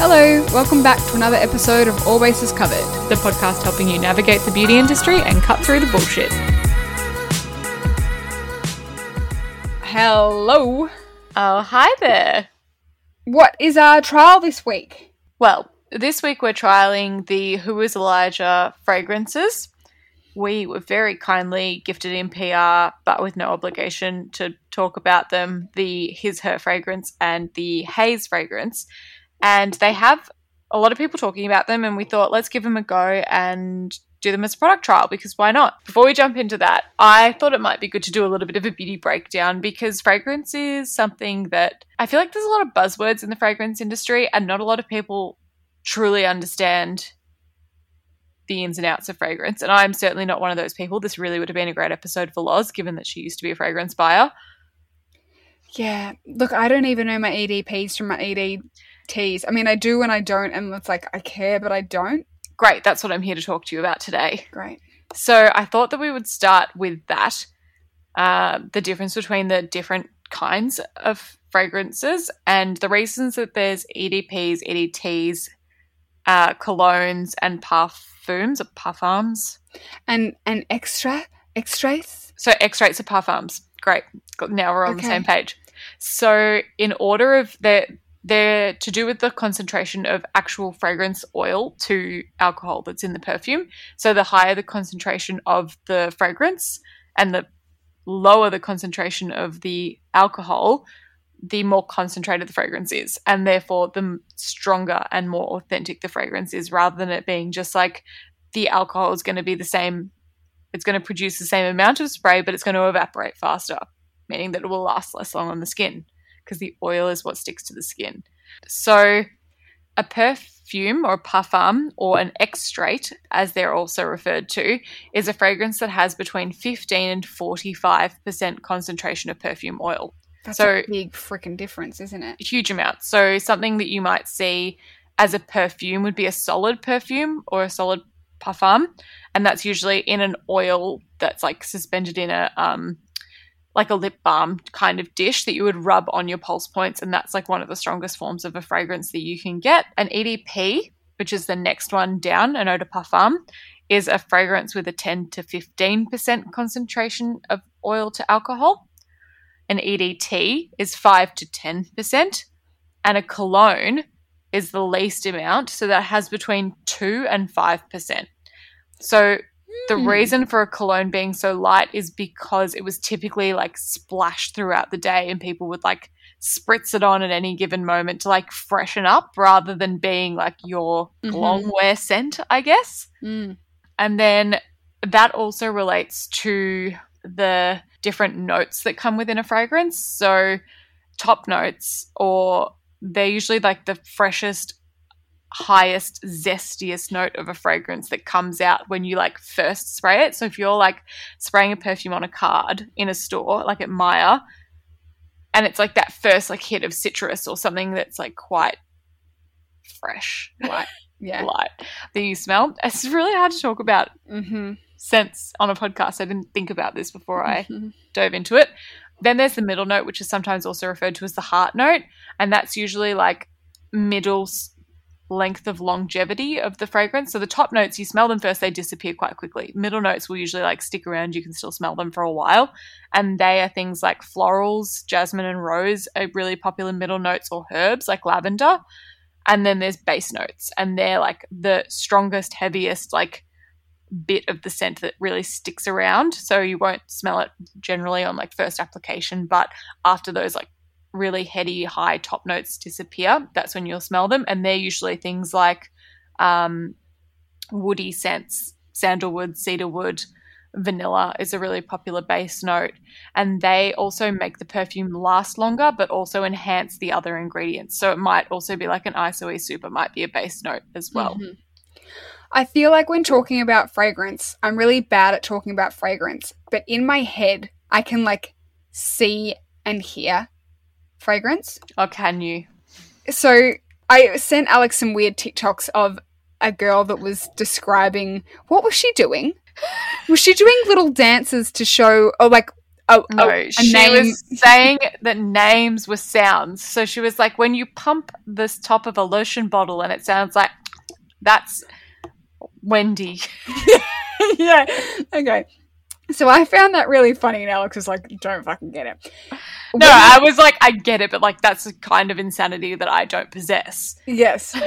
Hello, welcome back to another episode of All Bases Covered. the podcast helping you navigate the beauty industry and cut through the bullshit. Hello. Oh, hi there. What is our trial this week? Well, this week we're trialing the Who is Elijah fragrances. We were very kindly gifted in PR, but with no obligation to talk about them the His Her fragrance and the Haze fragrance. And they have a lot of people talking about them, and we thought let's give them a go and do them as a product trial because why not? Before we jump into that, I thought it might be good to do a little bit of a beauty breakdown because fragrance is something that I feel like there's a lot of buzzwords in the fragrance industry, and not a lot of people truly understand the ins and outs of fragrance. And I'm certainly not one of those people. This really would have been a great episode for Loz, given that she used to be a fragrance buyer. Yeah, look, I don't even know my EDPs from my EDTs. I mean, I do and I don't, and it's like I care, but I don't. Great, that's what I'm here to talk to you about today. Great. So I thought that we would start with that uh, the difference between the different kinds of fragrances and the reasons that there's EDPs, EDTs, uh, colognes, and parfums or parfums. And and extra extras. So extracts are parfums. Great. Now we're on the same page. So in order of their they're to do with the concentration of actual fragrance oil to alcohol that's in the perfume. So the higher the concentration of the fragrance and the lower the concentration of the alcohol, the more concentrated the fragrance is. And therefore the stronger and more authentic the fragrance is rather than it being just like the alcohol is going to be the same it's going to produce the same amount of spray, but it's going to evaporate faster, meaning that it will last less long on the skin because the oil is what sticks to the skin. So, a perfume or a parfum or an extrait, as they're also referred to, is a fragrance that has between 15 and 45% concentration of perfume oil. That's So- a big freaking difference, isn't it? Huge amount. So, something that you might see as a perfume would be a solid perfume or a solid parfum and that's usually in an oil that's like suspended in a um like a lip balm kind of dish that you would rub on your pulse points and that's like one of the strongest forms of a fragrance that you can get. An edp which is the next one down an eau de parfum is a fragrance with a 10 to 15% concentration of oil to alcohol. An edt is 5 to 10% and a cologne is the least amount so that has between 2 and 5% so the Hmm. reason for a cologne being so light is because it was typically like splashed throughout the day and people would like spritz it on at any given moment to like freshen up rather than being like your Mhm. long wear scent, I guess. Mm. And then that also relates to the different notes that come within a fragrance. So top notes or they're usually like the freshest highest zestiest note of a fragrance that comes out when you like first spray it so if you're like spraying a perfume on a card in a store like at Myer and it's like that first like hit of citrus or something that's like quite fresh Light. Yeah. light that you smell it's really hard to talk about Mm-hmm. scents on a podcast i didn't think about this before i Mhm. dove into it. Then there's the middle note, which is sometimes also referred to as the heart note, and that's usually like middle length of longevity of the fragrance. So the top notes, you smell them first, they disappear quite quickly. Middle notes will usually like stick around, you can still smell them for a while, and they are things like florals, jasmine and rose are really popular middle notes, or herbs like lavender. And then there's base notes, and they're like the strongest, heaviest, like bit of the scent that really sticks around. So you won't smell it generally on like first application, but after those like really heady high top notes disappear, that's when you'll smell them. And they're usually things like um, woody scents, sandalwood, cedarwood, vanilla is a really popular base note. And they also make the perfume last longer, but also enhance the other ingredients. So it might also be like an ISOE soup, it might be a base note as well. Mhm. I feel like when talking about fragrance, I'm really bad at talking about fragrance, but in my head, I can like see and hear fragrance. Or can you? So I sent Alex some weird TikToks of a girl that was describing what was she doing? Was she doing little dances to show, or like Oh, No, oh, she name- was saying that names were sounds. So she was like, when you pump this top of a lotion bottle and it sounds like that's Wendy. yeah. Okay. So I found that really funny, and Alex was like, "Don't fucking get it." No, When- I was like, I get it, but like that's the kind of insanity that I don't possess. Yes.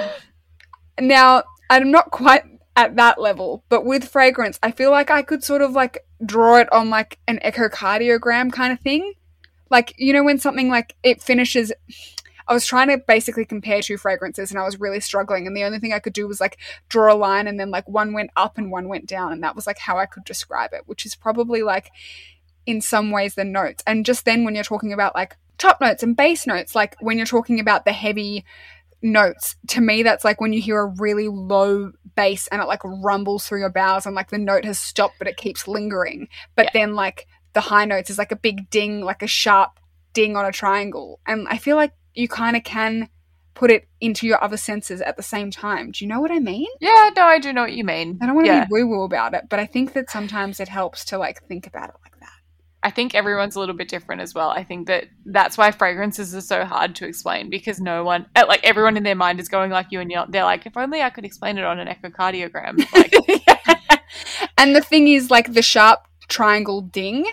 Now, I'm not quite at that level, but with fragrance, I feel like I could sort of like draw it on like an echocardiogram kind of thing. Like, you know, when something like it finishes. I was trying to basically compare two fragrances and I was really struggling. And the only thing I could do was like draw a line and then like one went up and one went down. And that was like how I could describe it, which is probably like in some ways the notes. And just then when you're talking about like top notes and bass notes, like when you're talking about the heavy notes to me that's like when you hear a really low bass and it like rumbles through your bowels and like the note has stopped but it keeps lingering but Yeah. then like the high notes is like a big ding like a sharp ding on a triangle and i feel like you kind of can put it into your other senses at the same time do you know what i mean Yeah, no, I do know what you mean. i don't want to yeah. be woo woo about it but i think that sometimes it helps to like think about it like that I think everyone's a little bit different as well. I think that that's why fragrances are so hard to explain because no one, uh, like everyone in their mind is going like you and you. They're like, if only I could explain it on an echocardiogram. Like, and the thing is, like the sharp triangle ding,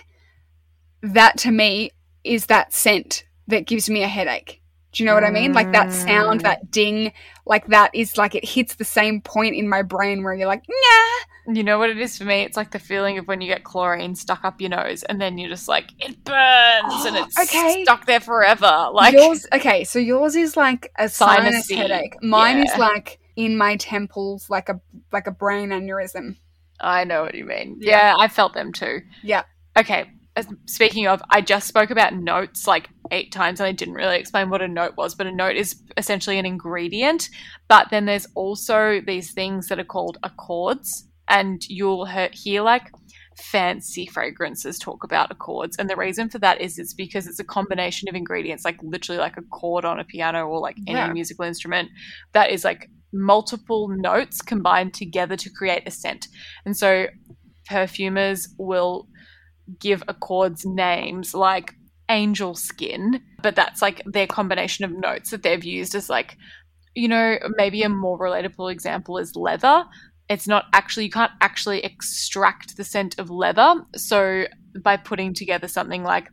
that to me is that scent that gives me a headache. Do you know what I mean? Like that sound, Mm. that ding, like that is like it hits the same point in my brain where you're like, nah. you know what it is for me? It's like the feeling of when you get chlorine stuck up your nose and then you're just like, it burns and it's Okay. stuck there forever. Like, yours, okay, so yours is like a sinus Sinusy, headache. Mine is like in my temples, like a like a brain aneurysm. I know what you mean. Yeah. Yeah, I felt them too. Yeah. Okay. Speaking of, I just spoke about notes like eight times and I didn't really explain what a note was, but a note is essentially an ingredient. But then there's also these things that are called accords, and you'll he- hear like fancy fragrances talk about accords. And the reason for that is it's because it's a combination of ingredients, like literally like a chord on a piano or like any Yeah. musical instrument that is like multiple notes combined together to create a scent. And so perfumers will give accords names like angel skin, but that's like their combination of notes that they've used as like, you know, maybe a more relatable example is leather. It's not actually, you can't actually extract the scent of leather. So by putting together something like,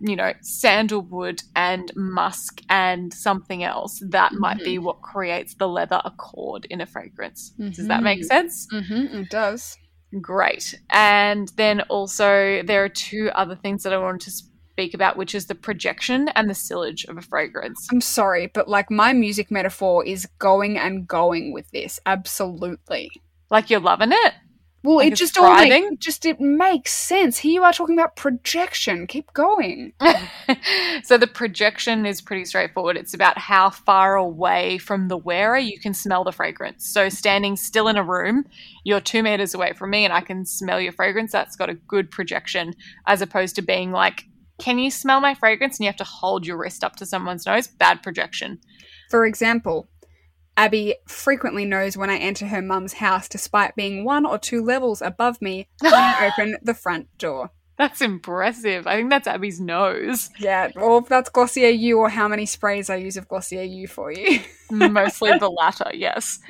you know, sandalwood and musk and something else, that might be what creates the leather accord in a fragrance. Does that make Mhm. sense? Mm-hmm, it does. Great. And then also, there are two other things that I wanted to speak about, which is the projection and the sillage of a fragrance. I'm sorry, but like my music metaphor is going and going with this. Absolutely. Like, you're loving it? Well, Like it just all make, it just it makes sense. Here you are talking about projection. Keep going. so, the projection is pretty straightforward. It's about how far away from the wearer you can smell the fragrance. So, standing still in a room, you're two meters away from me and I can smell your fragrance. That's got a good projection, as opposed to being like, can you smell my fragrance? And you have to hold your wrist up to someone's nose. Bad projection. For example, Abby frequently knows when I enter her mum's house, despite being one or two levels above me when I open the front door. That's impressive. I think that's Abby's nose. Yeah, or if that's Glossier You or how many sprays I use of Glossier You for you. Mostly the latter, yes.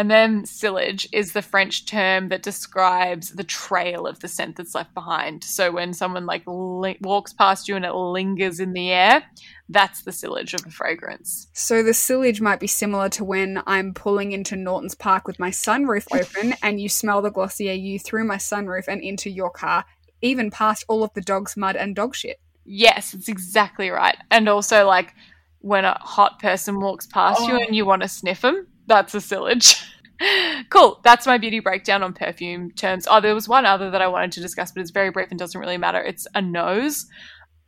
And then sillage is the French term that describes the trail of the scent that's left behind. So when someone like li- walks past you and it lingers in the air, that's the sillage of a fragrance. So the sillage might be similar to when I'm pulling into Norton's Park with my sunroof open and you smell the Glossier you through my sunroof and into your car, even past all of the dog's mud and dog shit. Yes, it's exactly right. And also like when a hot person walks past you Oh. and you want to sniff them, that's a sillage. cool. That's my beauty breakdown on perfume terms. Oh, there was one other that I wanted to discuss, but it's very brief and doesn't really matter. It's a nose,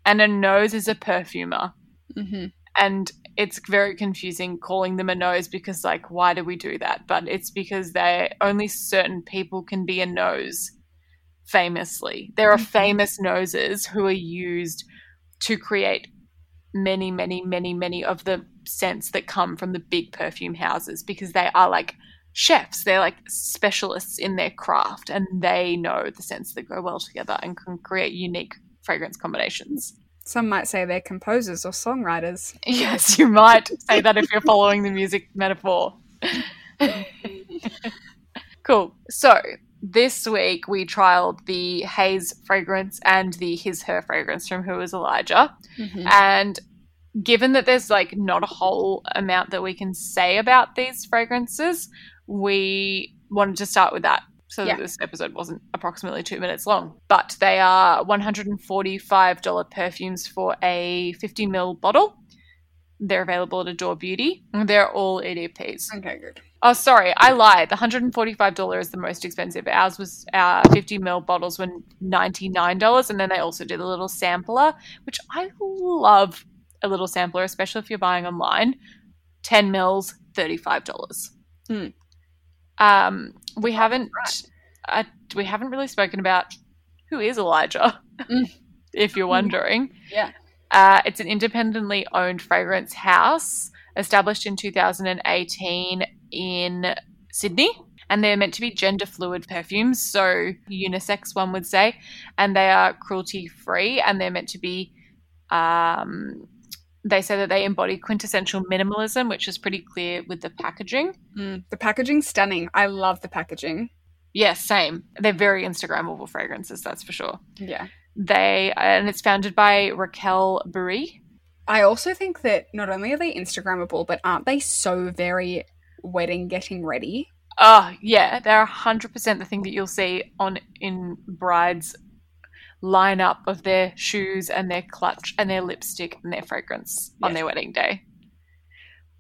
and a nose is a perfumer. Mm-hmm. And it's very confusing calling them a nose because, like, why do we do that? But it's because they only certain people can be a nose. Famously, there are Mhm. famous noses who are used to create many, many, many, many of the scents that come from the big perfume houses because they are like chefs. They're like specialists in their craft and they know the scents that go well together and can create unique fragrance combinations. Some might say they're composers or songwriters. Yes, you might say that if you're following the music metaphor. cool. So, this week we trialed the Haze fragrance and the His Her fragrance from Who is Elijah. Mhm. And given that there's like not a whole amount that we can say about these fragrances, we wanted to start with that so Yeah. that this episode wasn't approximately two minutes long. But they are $145 perfumes for a 50 ml bottle. They're available at Adore Beauty. They're all EDPs. Okay, good. Oh, sorry, I lied. The $145 is the most expensive. Ours was our 50 ml bottles were $99. And then they also did a little sampler, which I love a little sampler, especially if you're buying online. 10 mils, $35. Hmm. Um, we haven't right. uh, we haven't really spoken about who is Elijah, Mm. if you're wondering. Yeah. Uh, it's an independently owned fragrance house established in 2018 in Sydney. And they're meant to be gender fluid perfumes, so unisex, one would say. And they are cruelty free and they're meant to be. Um, they say that they embody quintessential minimalism, which is pretty clear with the packaging. Mm, the packaging's stunning. I love the packaging. Yes, same. They're very Instagrammable fragrances, that's for sure. Yeah. They and it's founded by Raquel Burry. I also think that not only are they Instagrammable, but aren't they so very wedding getting ready? Oh yeah, they're hundred percent the thing that you'll see on in brides lineup of their shoes and their clutch and their lipstick and their fragrance on their wedding day.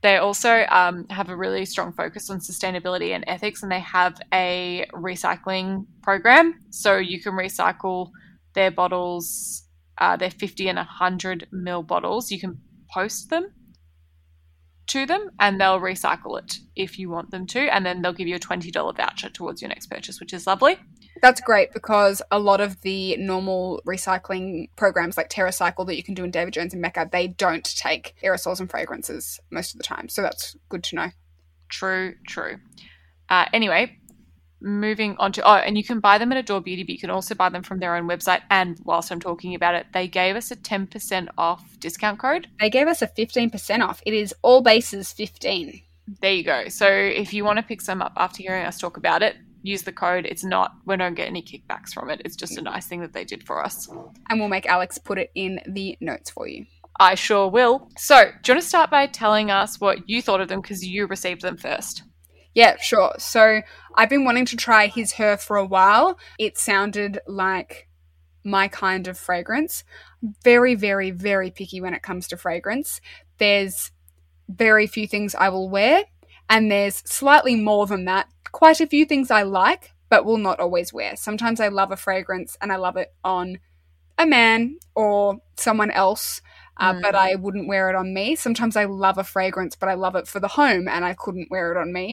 They also um, have a really strong focus on sustainability and ethics, and they have a recycling program. So you can recycle their bottles, uh, their 50 and 100 mil bottles. You can post them to them and they'll recycle it if you want them to. And then they'll give you a $20 voucher towards your next purchase, which is lovely. That's great because a lot of the normal recycling programs like TerraCycle that you can do in David Jones and Mecca, they don't take aerosols and fragrances most of the time. So that's good to know. True, true. Uh, anyway, moving on to oh, and you can buy them at Adore Beauty, but you can also buy them from their own website. And whilst I'm talking about it, they gave us a 10% off discount code. They gave us a 15% off. It is all bases 15. There you go. So if you want to pick some up after hearing us talk about it, use the code. It's not we don't get any kickbacks from it. It's just a nice thing that they did for us. And we'll make Alex put it in the notes for you. I sure will. So, do you want to start by telling us what you thought of them because you received them first? Yeah, sure. So I've been wanting to try his her for a while. It sounded like my kind of fragrance. Very, very, very picky when it comes to fragrance. There's very few things I will wear, and there's slightly more than that. Quite a few things I like, but will not always wear. Sometimes I love a fragrance and I love it on a man or someone else. Uh, Mm. But I wouldn't wear it on me. Sometimes I love a fragrance, but I love it for the home and I couldn't wear it on me.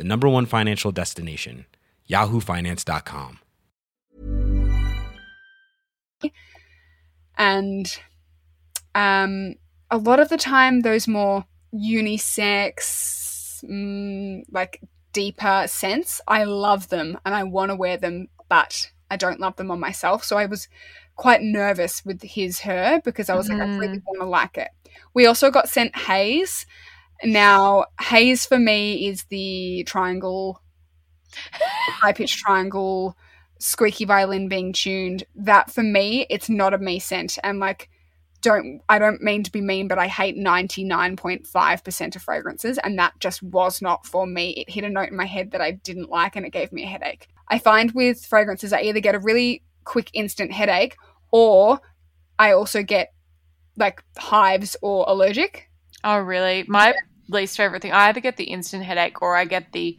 the number one financial destination, yahoofinance.com. and um, a lot of the time those more unisex mm, like deeper scents i love them and i want to wear them but i don't love them on myself. So i was quite nervous with his her because i was like i really want to like it. We also got sent haze now haze for me is the triangle high pitched triangle squeaky violin being tuned, that for me, it's not a me scent. And like, don't I don't mean to be mean, but I hate 99.5% of fragrances, and that just was not for me. It hit a note in my head that I didn't like and it gave me a headache. I find with fragrances I either get a really quick instant headache or I also get like hives or allergic. Oh, really? My least favorite thing. I either get the instant headache or I get the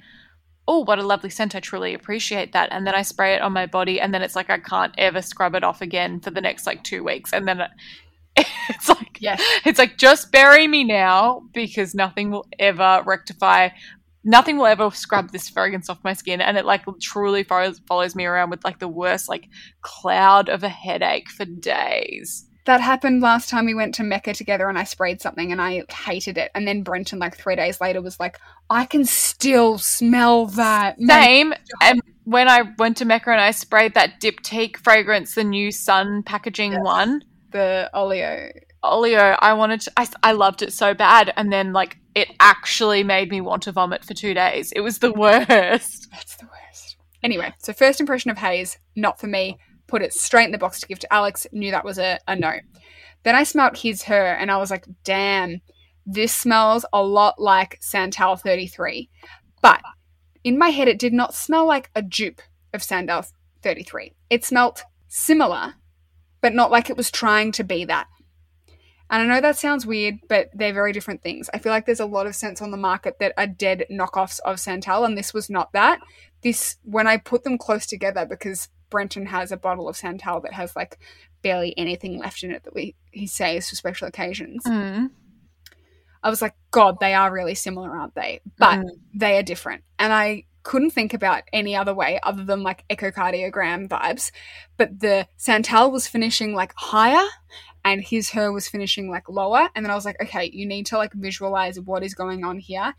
oh, what a lovely scent. I truly appreciate that. And then I spray it on my body, and then it's like I can't ever scrub it off again for the next like two weeks. And then it, it's like, Yes. it's like just bury me now because nothing will ever rectify. Nothing will ever scrub this fragrance off my skin, and it like truly follows, follows me around with like the worst like cloud of a headache for days. That happened last time we went to Mecca together and I sprayed something and I hated it. And then Brenton, like three days later, was like, I can still smell that. Same. And when I went to Mecca and I sprayed that Diptyque fragrance, the new Sun packaging one, the Ilio. Ilio, I wanted to, I, I loved it so bad. And then, like, it actually made me want to vomit for two days. It was the worst. That's the worst. Anyway, so first impression of Haze, not for me. Put it straight in the box to give to Alex. Knew that was a, a no. Then I smelt his her and I was like, damn, this smells a lot like Santal 33. But in my head, it did not smell like a dupe of Santal 33. It smelt similar, but not like it was trying to be that. And I know that sounds weird, but they're very different things. I feel like there's a lot of scents on the market that are dead knockoffs of Santal, and this was not that. This, when I put them close together, because Brenton has a bottle of Santal that has like barely anything left in it that we he saves for special occasions. Mm. I was like, God, they are really similar, aren't they? But Mm. they are different. And I couldn't think about any other way other than like echocardiogram vibes. But the Santal was finishing like higher and his her was finishing like lower. And then I was like, okay, you need to like visualize what is going on here.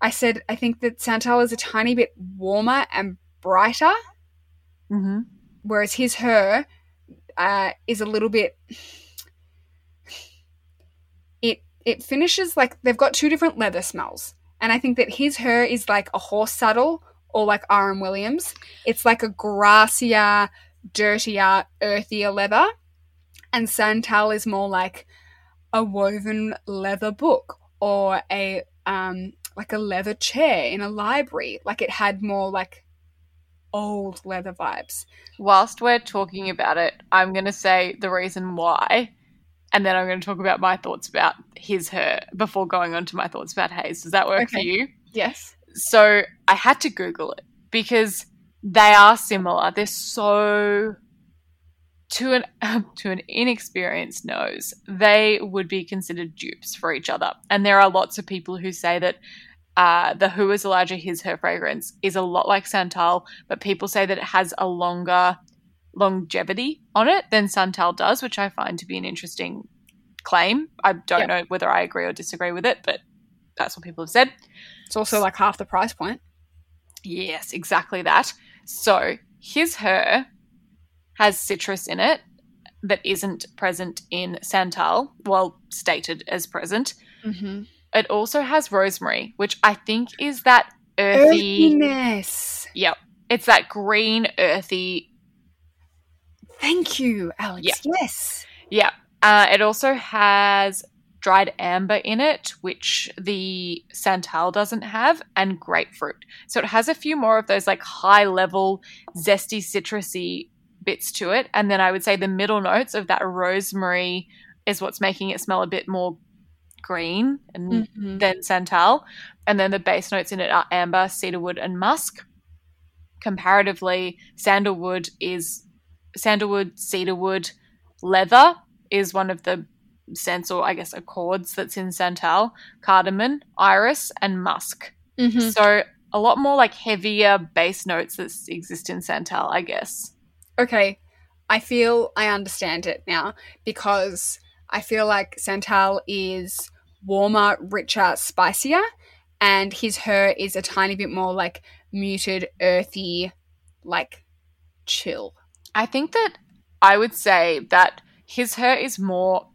I said, I think that Santal is a tiny bit warmer and brighter, hmm whereas his her uh, is a little bit. It it finishes like they've got two different leather smells, and I think that his her is like a horse saddle or like R.M. Williams. It's like a grassier, dirtier, earthier leather, and Santal is more like a woven leather book or a um like a leather chair in a library. Like it had more like old leather vibes. Whilst we're talking about it, I'm going to say the reason why, and then I'm going to talk about my thoughts about his, her, before going on to my thoughts about Haze. Does that work for you? Yes. So I had to Google it because they are similar. They're so to an to an inexperienced nose, they would be considered dupes for each other. And there are lots of people who say that uh, the Who is Elijah His Her fragrance is a lot like Santal, but people say that it has a longer longevity on it than Santal does, which I find to be an interesting claim. I don't Yep. know whether I agree or disagree with it, but that's what people have said. It's also like half the price point. Yes, exactly that. So his her has citrus in it that isn't present in Santal, well, stated as present. Mm-hmm. It also has rosemary, which I think is that earthy. Earthiness. Yep. It's that green, earthy. Thank you, Alex. Yeah. Yes. Yeah. Uh, it also has dried amber in it, which the Santal doesn't have, and grapefruit. So it has a few more of those like high level, zesty, citrusy bits to it. And then I would say the middle notes of that rosemary is what's making it smell a bit more green and Mhm. than Santal. And then the base notes in it are amber, cedarwood, and musk. Comparatively, sandalwood is sandalwood, cedarwood, leather is one of the scents or I guess accords that's in Santal, cardamom, iris, and musk. Mhm. So a lot more like heavier base notes that exist in Santal, I guess. Okay. I feel I understand it now because I feel like Santal is warmer, richer, spicier, and his her is a tiny bit more like muted, earthy, like chill. I think that I would say that his her is more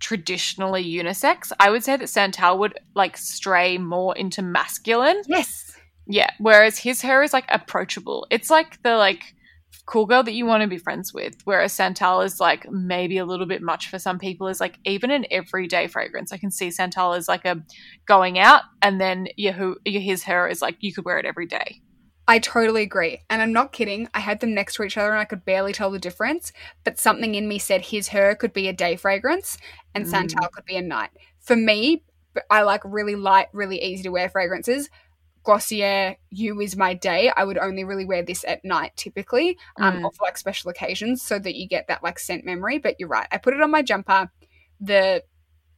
traditionally unisex. I would say that Santal would like stray more into masculine. Yes. Yeah, whereas his her is like approachable. It's like the like cool girl that you want to be friends with. Whereas Santal is like maybe a little bit much for some people. Is like even an everyday fragrance. I can see Santal is like a going out, and then who his her is like you could wear it every day. I totally agree. And I'm not kidding. I had them next to each other and I could barely tell the difference. But something in me said his her could be a day fragrance and Mm. Santal could be a night. For me, I like really light, really easy to wear fragrances. Glossier You is my day. I would only really wear this at night typically, um, Mm. or for like special occasions, so that you get that like scent memory. But you're right. I put it on my jumper. The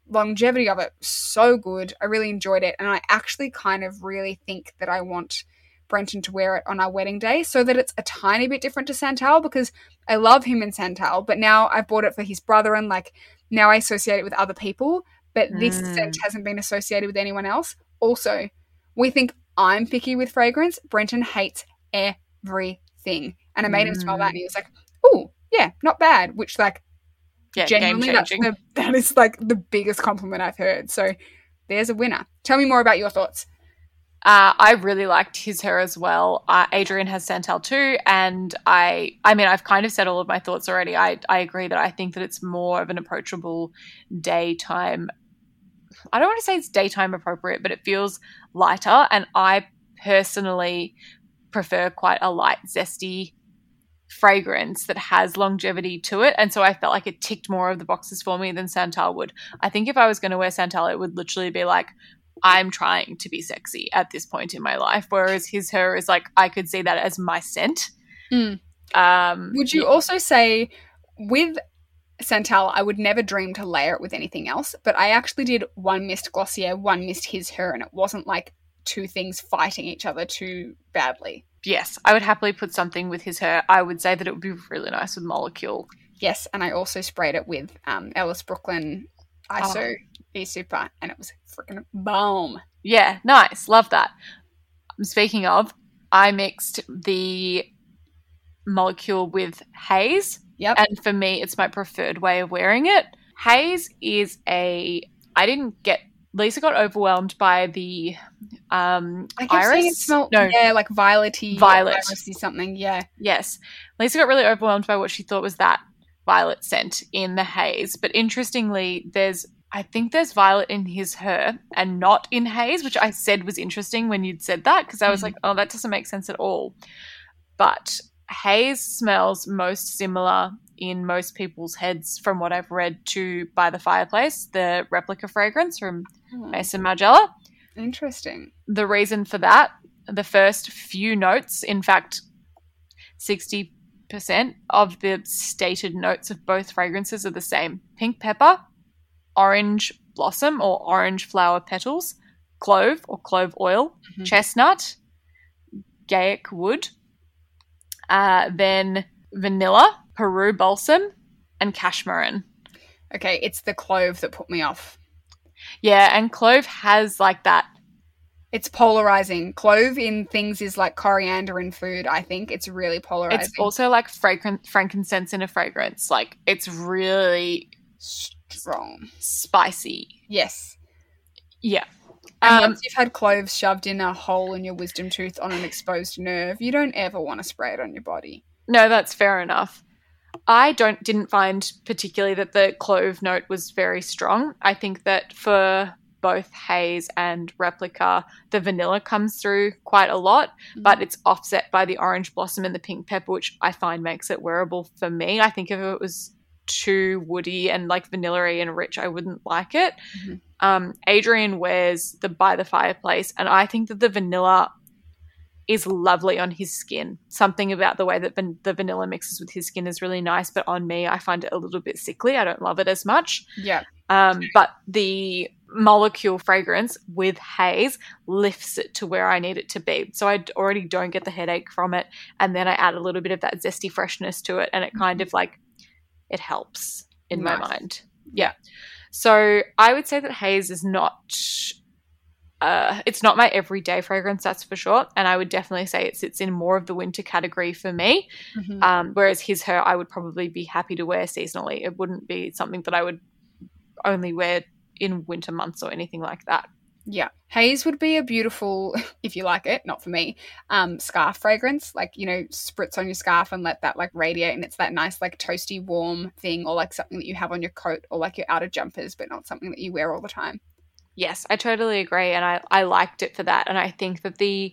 longevity of it so good. I really enjoyed it, and I actually kind of really think that I want Brenton to wear it on our wedding day, so that it's a tiny bit different to Santal because I love him in Santal, but now I've bought it for his brother, and like now I associate it with other people. But this Mm. scent hasn't been associated with anyone else. Also, we think I'm picky with fragrance. Brenton hates everything. And I made him smell that and he was like, oh, yeah, not bad. Which, like, Yeah, genuinely, that's the, that is like the biggest compliment I've heard. So there's a winner. Tell me more about your thoughts. Uh, I really liked his her as well. Uh, Adrian has Santal too, and I, I mean, I've kind of said all of my thoughts already. I, I agree that I think that it's more of an approachable daytime. I don't want to say it's daytime appropriate, but it feels lighter, and I personally prefer quite a light, zesty fragrance that has longevity to it, and so I felt like it ticked more of the boxes for me than Santal would. I think if I was going to wear Santal, it would literally be like I'm trying to be sexy at this point in my life. Whereas his her is like I could see that as my scent. Mm. Um, Would you also say with Santal, I would never dream to layer it with anything else, but I actually did one mist Glossier, one mist his her, and it wasn't like two things fighting each other too badly. Yes, I would happily put something with his her. I would say that it would be really nice with molecule. Yes, and I also sprayed it with um, Ellis Brooklyn ISO E Super, and it was freaking bomb. Yeah, nice. Love that. Speaking of, I mixed the molecule with haze, Yep. and for me, it's my preferred way of wearing it. Haze is a. I didn't get. Lisa got overwhelmed by the um, I kept iris. it smelled, no, yeah, like violety, Violet. irisy something. Yeah, Yes. Lisa got really overwhelmed by what she thought was that violet scent in the haze. But interestingly, there's I think there's violet in his her and not in haze, which I said was interesting when you'd said that because I was Mhm. like, oh, that doesn't make sense at all. But haze smells most similar in most people's heads from what I've read to By the Fireplace, the replica fragrance from Hmm, Maison Margiela interesting. the reason for that the first few notes in fact 60% of the stated notes of both fragrances are the same pink pepper orange blossom or orange flower petals clove or clove oil Mhm. chestnut gaiac wood uh, then vanilla peru balsam and cashmere Okay, it's the clove that put me off. yeah and clove has like that It's polarizing. Clove in things is like coriander in food. I think it's really polarizing. It's also like fragrant frankincense in a fragrance. Like it's really strong. spicy. Yes. Yeah. And Um, once you've had cloves shoved in a hole in your wisdom tooth on an exposed nerve, you don't ever want to spray it on your body. no, that's fair enough. I don't didn't find particularly that the clove note was very strong. I think that for both haze and replica, the vanilla comes through quite a lot, but it's offset by the orange blossom and the pink pepper, which I find makes it wearable for me. I think if it was too woody and like vanilla and rich, I wouldn't like it. Mhm. Um, Adrian wears the by the fireplace, and I think that the vanilla is lovely on his skin. Something about the way that van- the vanilla mixes with his skin is really nice, but on me, I find it a little bit sickly. I don't love it as much. Yeah. Um, but the molecule fragrance with haze lifts it to where I need it to be. So I already don't get the headache from it. And then I add a little bit of that zesty freshness to it. And it kind of like, it helps in my mind. Yeah. So I would say that haze is not. Uh, it's not my everyday fragrance, that's for sure. And I would definitely say it sits in more of the winter category for me. Mhm. Um, whereas his her, I would probably be happy to wear seasonally. It wouldn't be something that I would only wear in winter months or anything like that. Yeah. Haze would be a beautiful, if you like it, not for me, um, scarf fragrance. Like, you know, spritz on your scarf and let that like radiate. And it's that nice, like toasty, warm thing, or like something that you have on your coat or like your outer jumpers, but not something that you wear all the time. Yes, I totally agree. And I, I liked it for that. And I think that the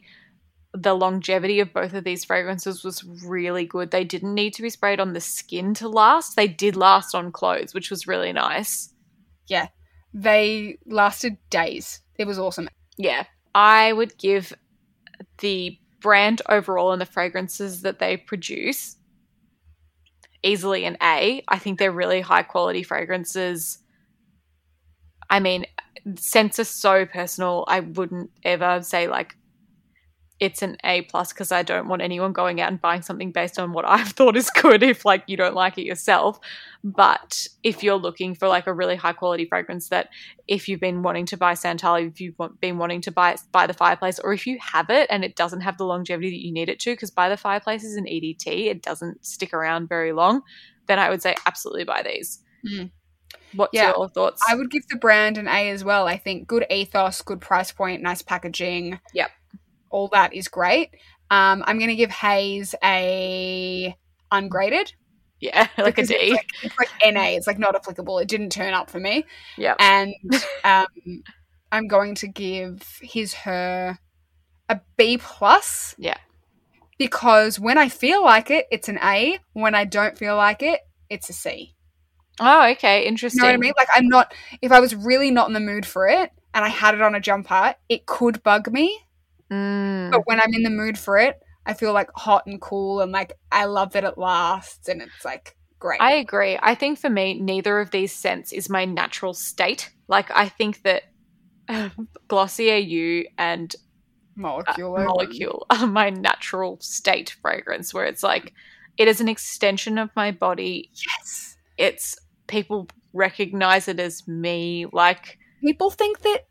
the longevity of both of these fragrances was really good. They didn't need to be sprayed on the skin to last. They did last on clothes, which was really nice. Yeah. They lasted days. It was awesome. Yeah. I would give the brand overall and the fragrances that they produce easily an A. I think they're really high quality fragrances. I mean, scents are so personal. I wouldn't ever say like it's an A plus because I don't want anyone going out and buying something based on what I've thought is good if like you don't like it yourself. But if you're looking for like a really high quality fragrance that if you've been wanting to buy Santal, if you've been wanting to buy it by the fireplace, or if you have it and it doesn't have the longevity that you need it to, because by the fireplace is an EDT, it doesn't stick around very long, then I would say absolutely buy these. Mm. What's Yeah. your thoughts? I would give the brand an A as well. I think good ethos, good price point, nice packaging. Yep. All that is great. Um, I'm going to give Haze a ungraded. yeah, like a D. It's like, it's like NA. It's like not applicable. It didn't turn up for me. yeah. And um, I'm going to give his her a B plus Yeah. because when I feel like it, it's an A. When I don't feel like it, it's a C. Oh, okay. You Interesting. know what I mean? Like I'm not. If I was really not in the mood for it and I had it on a jumper, it could bug me. Mm. But when I'm in the mood for it, I feel like hot and cool and like I love that it lasts and it's like great. I agree. I think for me, neither of these scents is my natural state. Like, I think that Glossier You and uh, molecule. over. Molecule are my natural state fragrance, where it's like, it is an extension of my body. Yes. It's people recognize it as me. Like, People think that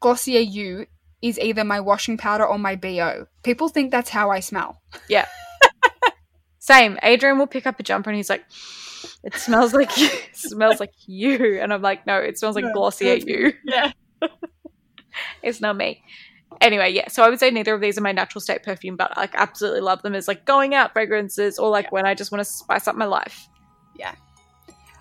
Glossier U is either my washing powder or my BO. People think that's how I smell. yeah. Same. Adrian will pick up a jumper and he's like, it smells like it smells like you. And I'm like, no, it smells like No, Glossier that's You. Yeah. it's not me. Anyway, yeah. So I would say neither of these are my natural state perfume, but I like absolutely love them as like going out fragrances or like Yeah. when I just want to spice up my life. Yeah.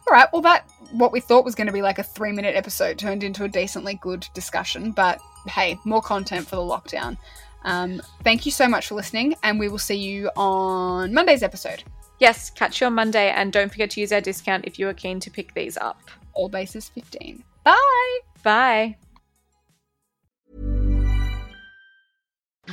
All right. Well, that what we thought was going to be like a three minute episode turned into a decently good discussion. But hey, more content for the lockdown. Um, thank you so much for listening, and we will see you on Monday's episode. Yes, catch you on Monday and don't forget to use our discount if you are keen to pick these up. All bases fifteen. Bye. Bye.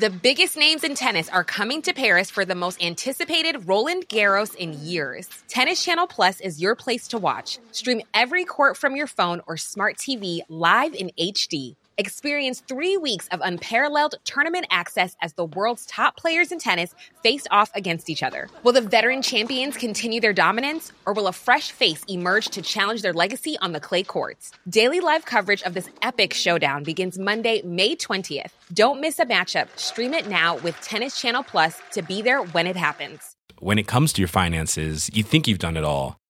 The biggest names in tennis are coming to Paris for the most anticipated Roland Garros in years. Tennis Channel Plus is your place to watch. Stream every court from your phone or smart TV live in HD. Experience three weeks of unparalleled tournament access as the world's top players in tennis face off against each other. Will the veteran champions continue their dominance, or will a fresh face emerge to challenge their legacy on the clay courts? Daily live coverage of this epic showdown begins Monday, May 20th. Don't miss a matchup. Stream it now with Tennis Channel Plus to be there when it happens. When it comes to your finances, you think you've done it all.